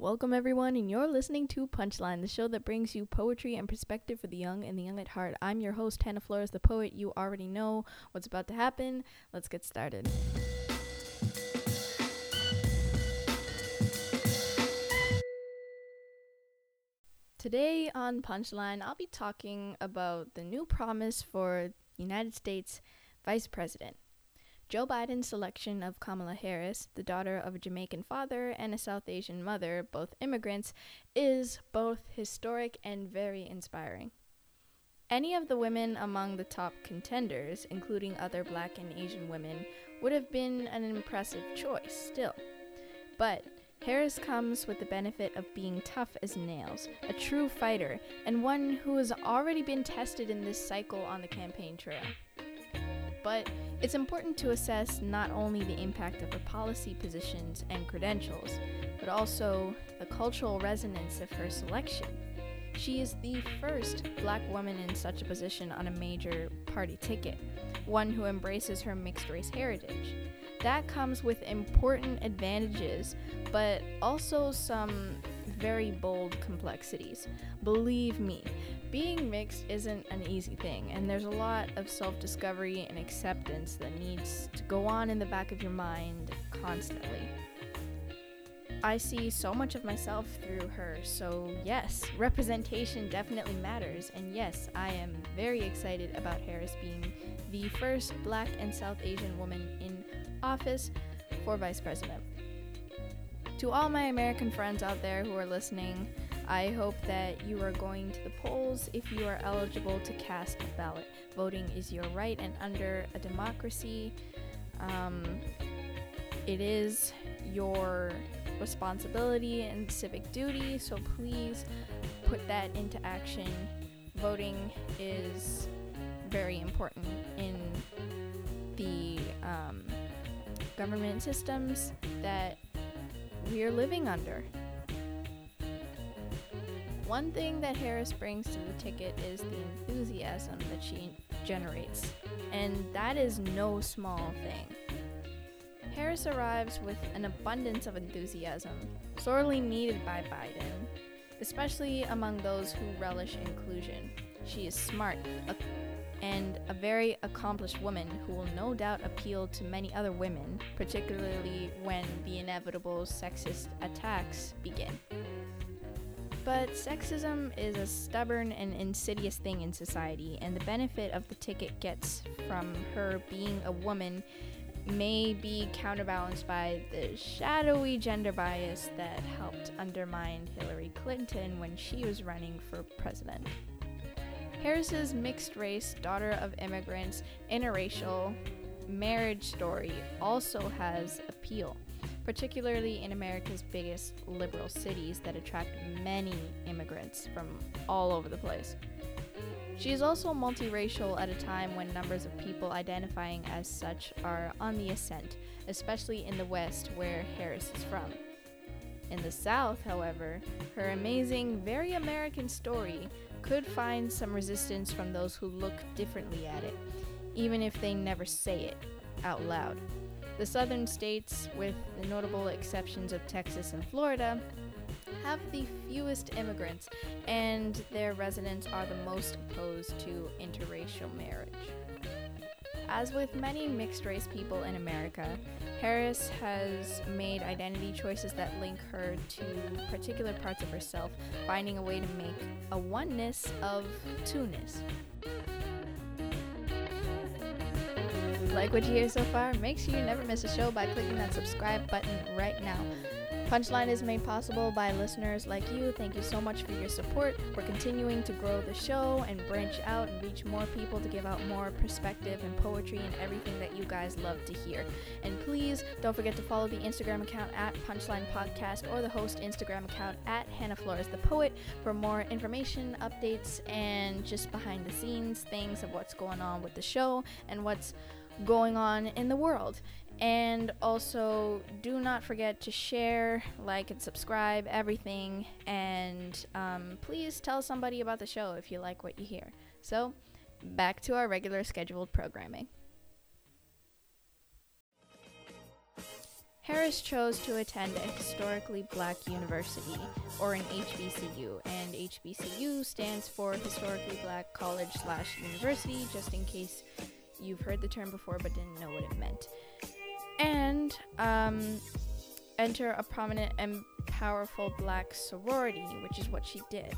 Welcome, everyone, and you're listening to Punchline, the show that brings you poetry and perspective for the young and the young at heart. I'm your host, Hannah Flores, the poet. You already know what's about to happen. Let's get started. Today on Punchline, I'll be talking about the new promise for United States Vice President. Joe Biden's selection of Kamala Harris, the daughter of a Jamaican father and a South Asian mother, both immigrants, is both historic and very inspiring. Any of the women among the top contenders, including other black and Asian women, would have been an impressive choice still. But Harris comes with the benefit of being tough as nails, a true fighter, and one who has already been tested in this cycle on the campaign trail. But it's important to assess not only the impact of her policy positions and credentials, but also the cultural resonance of her selection. She is the first black woman in such a position on a major party ticket, one who embraces her mixed race heritage. That comes with important advantages, but also some very bold complexities. Believe me, being mixed isn't an easy thing, and there's a lot of self discovery and acceptance that needs to go on in the back of your mind constantly. I see so much of myself through her, so yes, representation definitely matters, and yes, I am very excited about Harris being the first black and South Asian woman in office for vice president. To all my American friends out there who are listening, I hope that you are going to the polls if you are eligible to cast a ballot. Voting is your right, and under a democracy, um, it is your responsibility and civic duty, so please put that into action. Voting is very important in the um, government systems that we're living under. One thing that Harris brings to the ticket is the enthusiasm that she generates, and that is no small thing. Harris arrives with an abundance of enthusiasm, sorely needed by Biden, especially among those who relish inclusion. She is smart and a very accomplished woman who will no doubt appeal to many other women, particularly when the inevitable sexist attacks begin. But sexism is a stubborn and insidious thing in society, and the benefit of the ticket gets from her being a woman may be counterbalanced by the shadowy gender bias that helped undermine Hillary Clinton when she was running for president. Harris's mixed race, daughter of immigrants, interracial marriage story also has appeal, particularly in America's biggest liberal cities that attract many immigrants from all over the place. She is also multiracial at a time when numbers of people identifying as such are on the ascent, especially in the West where Harris is from. In the South, however, her amazing, very American story could find some resistance from those who look differently at it, even if they never say it out loud. The southern states, with the notable exceptions of Texas and Florida, have the fewest immigrants, and their residents are the most opposed to interracial marriage. As with many mixed race people in America, Harris has made identity choices that link her to particular parts of herself, finding a way to make a oneness of two-ness. Like what you hear so far? Make sure you never miss a show by clicking that subscribe button right now. Punchline is made possible by listeners like you. Thank you so much for your support. We're continuing to grow the show and branch out and reach more people to give out more perspective and poetry and everything that you guys love to hear. And please don't forget to follow the Instagram account at Punchline Podcast or the host Instagram account at Hannah Flores the Poet for more information, updates, and just behind the scenes things of what's going on with the show and what's going on in the world. And also, do not forget to share, like, and subscribe, everything. And um, please tell somebody about the show if you like what you hear. So, back to our regular scheduled programming. Harris chose to attend a historically black university, or an HBCU, and HBCU stands for Historically Black College slash University, just in case you've heard the term before but didn't know what it meant. And um, enter a prominent and powerful black sorority, which is what she did.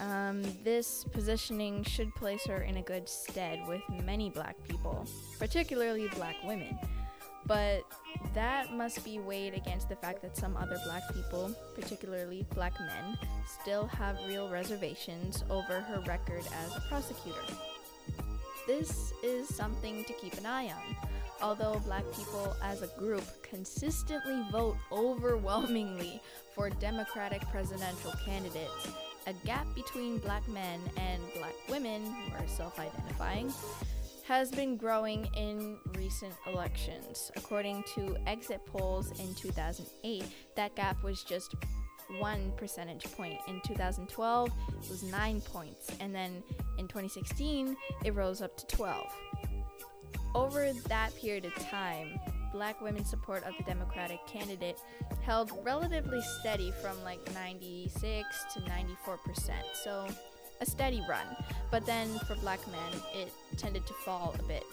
Um, this positioning should place her in a good stead with many black people, particularly black women. But that must be weighed against the fact that some other black people, particularly black men, still have real reservations over her record as a prosecutor. This is something to keep an eye on. Although black people as a group consistently vote overwhelmingly for Democratic presidential candidates, a gap between black men and black women who are self identifying has been growing in recent elections. According to exit polls in 2008, that gap was just one percentage point. In 2012, it was nine points, and then in 2016, it rose up to 12. Over that period of time, black women's support of the Democratic candidate held relatively steady from like 96 to 94%. So a steady run. But then for black men, it tended to fall a bit.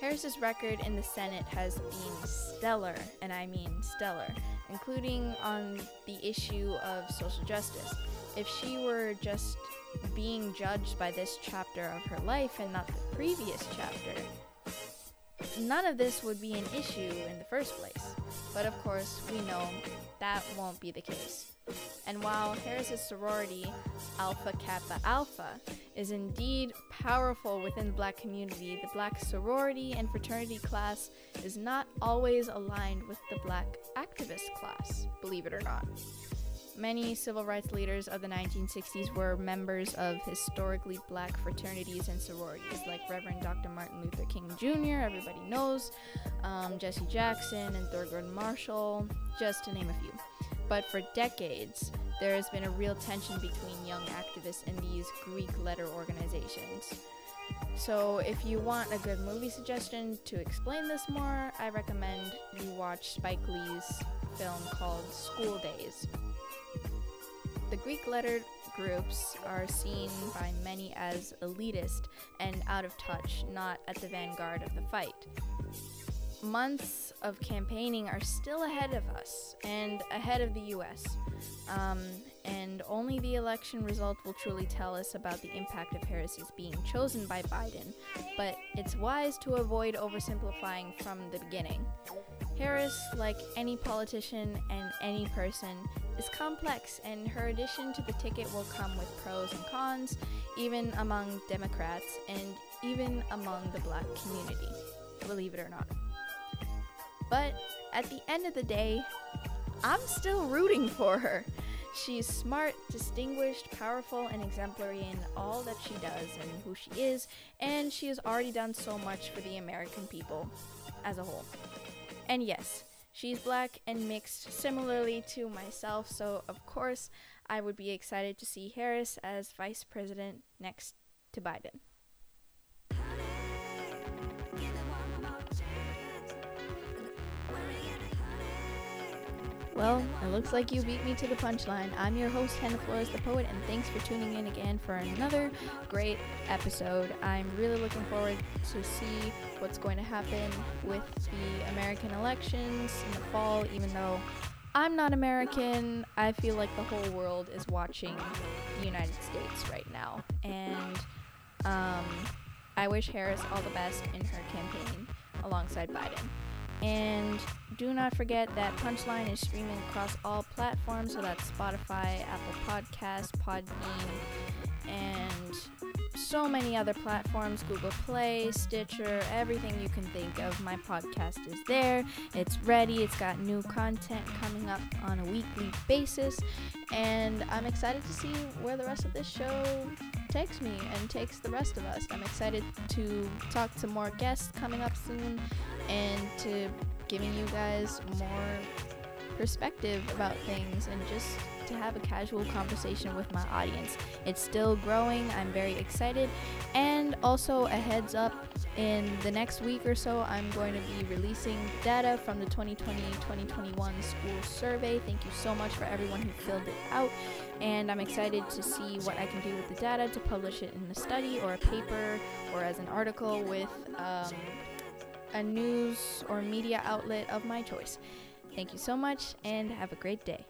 Harris's record in the Senate has been stellar, and I mean stellar, including on the issue of social justice. If she were just being judged by this chapter of her life and not the previous chapter, none of this would be an issue in the first place. But of course, we know that won't be the case. And while Harris's sorority, Alpha Kappa Alpha, is indeed powerful within the black community, the black sorority and fraternity class is not always aligned with the black activist class, believe it or not. Many civil rights leaders of the 1960s were members of historically black fraternities and sororities, like Reverend Dr. Martin Luther King Jr., everybody knows, um, Jesse Jackson, and Thurgood Marshall, just to name a few. But for decades, there has been a real tension between young activists and these Greek letter organizations. So, if you want a good movie suggestion to explain this more, I recommend you watch Spike Lee's film called School Daze. The Greek lettered groups are seen by many as elitist and out of touch, not at the vanguard of the fight. Months of campaigning are still ahead of us and ahead of the US. Um, and only the election result will truly tell us about the impact of Harris's being chosen by Biden, but it's wise to avoid oversimplifying from the beginning. Harris, like any politician and any person, is complex, and her addition to the ticket will come with pros and cons, even among Democrats and even among the black community, believe it or not. But at the end of the day, I'm still rooting for her. She's smart, distinguished, powerful, and exemplary in all that she does and who she is, and she has already done so much for the American people as a whole. And yes, she's black and mixed similarly to myself, so of course I would be excited to see Harris as vice president next to Biden. Well, it looks like you beat me to the punchline. I'm your host, Hannah Flores the Poet, and thanks for tuning in again for another great episode. I'm really looking forward to see what's going to happen with the American elections in the fall, even though I'm not American. I feel like the whole world is watching the United States right now. And um, I wish Harris all the best in her campaign alongside Biden. And do not forget that Punchline is streaming across all platforms, so that's Spotify, Apple Podcasts, Podbean, and so many other platforms Google Play, Stitcher, everything you can think of. My podcast is there. It's ready. It's got new content coming up on a weekly basis. And I'm excited to see where the rest of this show takes me and takes the rest of us. I'm excited to talk to more guests coming up soon and to giving you guys more perspective about things and just to have a casual conversation with my audience. It's still growing. I'm very excited. And also, a heads up In the next week or so, I'm going to be releasing data from the 2020 2021 school survey. Thank you so much for everyone who filled it out. And I'm excited to see what I can do with the data to publish it in a study or a paper or as an article with um, a news or media outlet of my choice. Thank you so much and have a great day.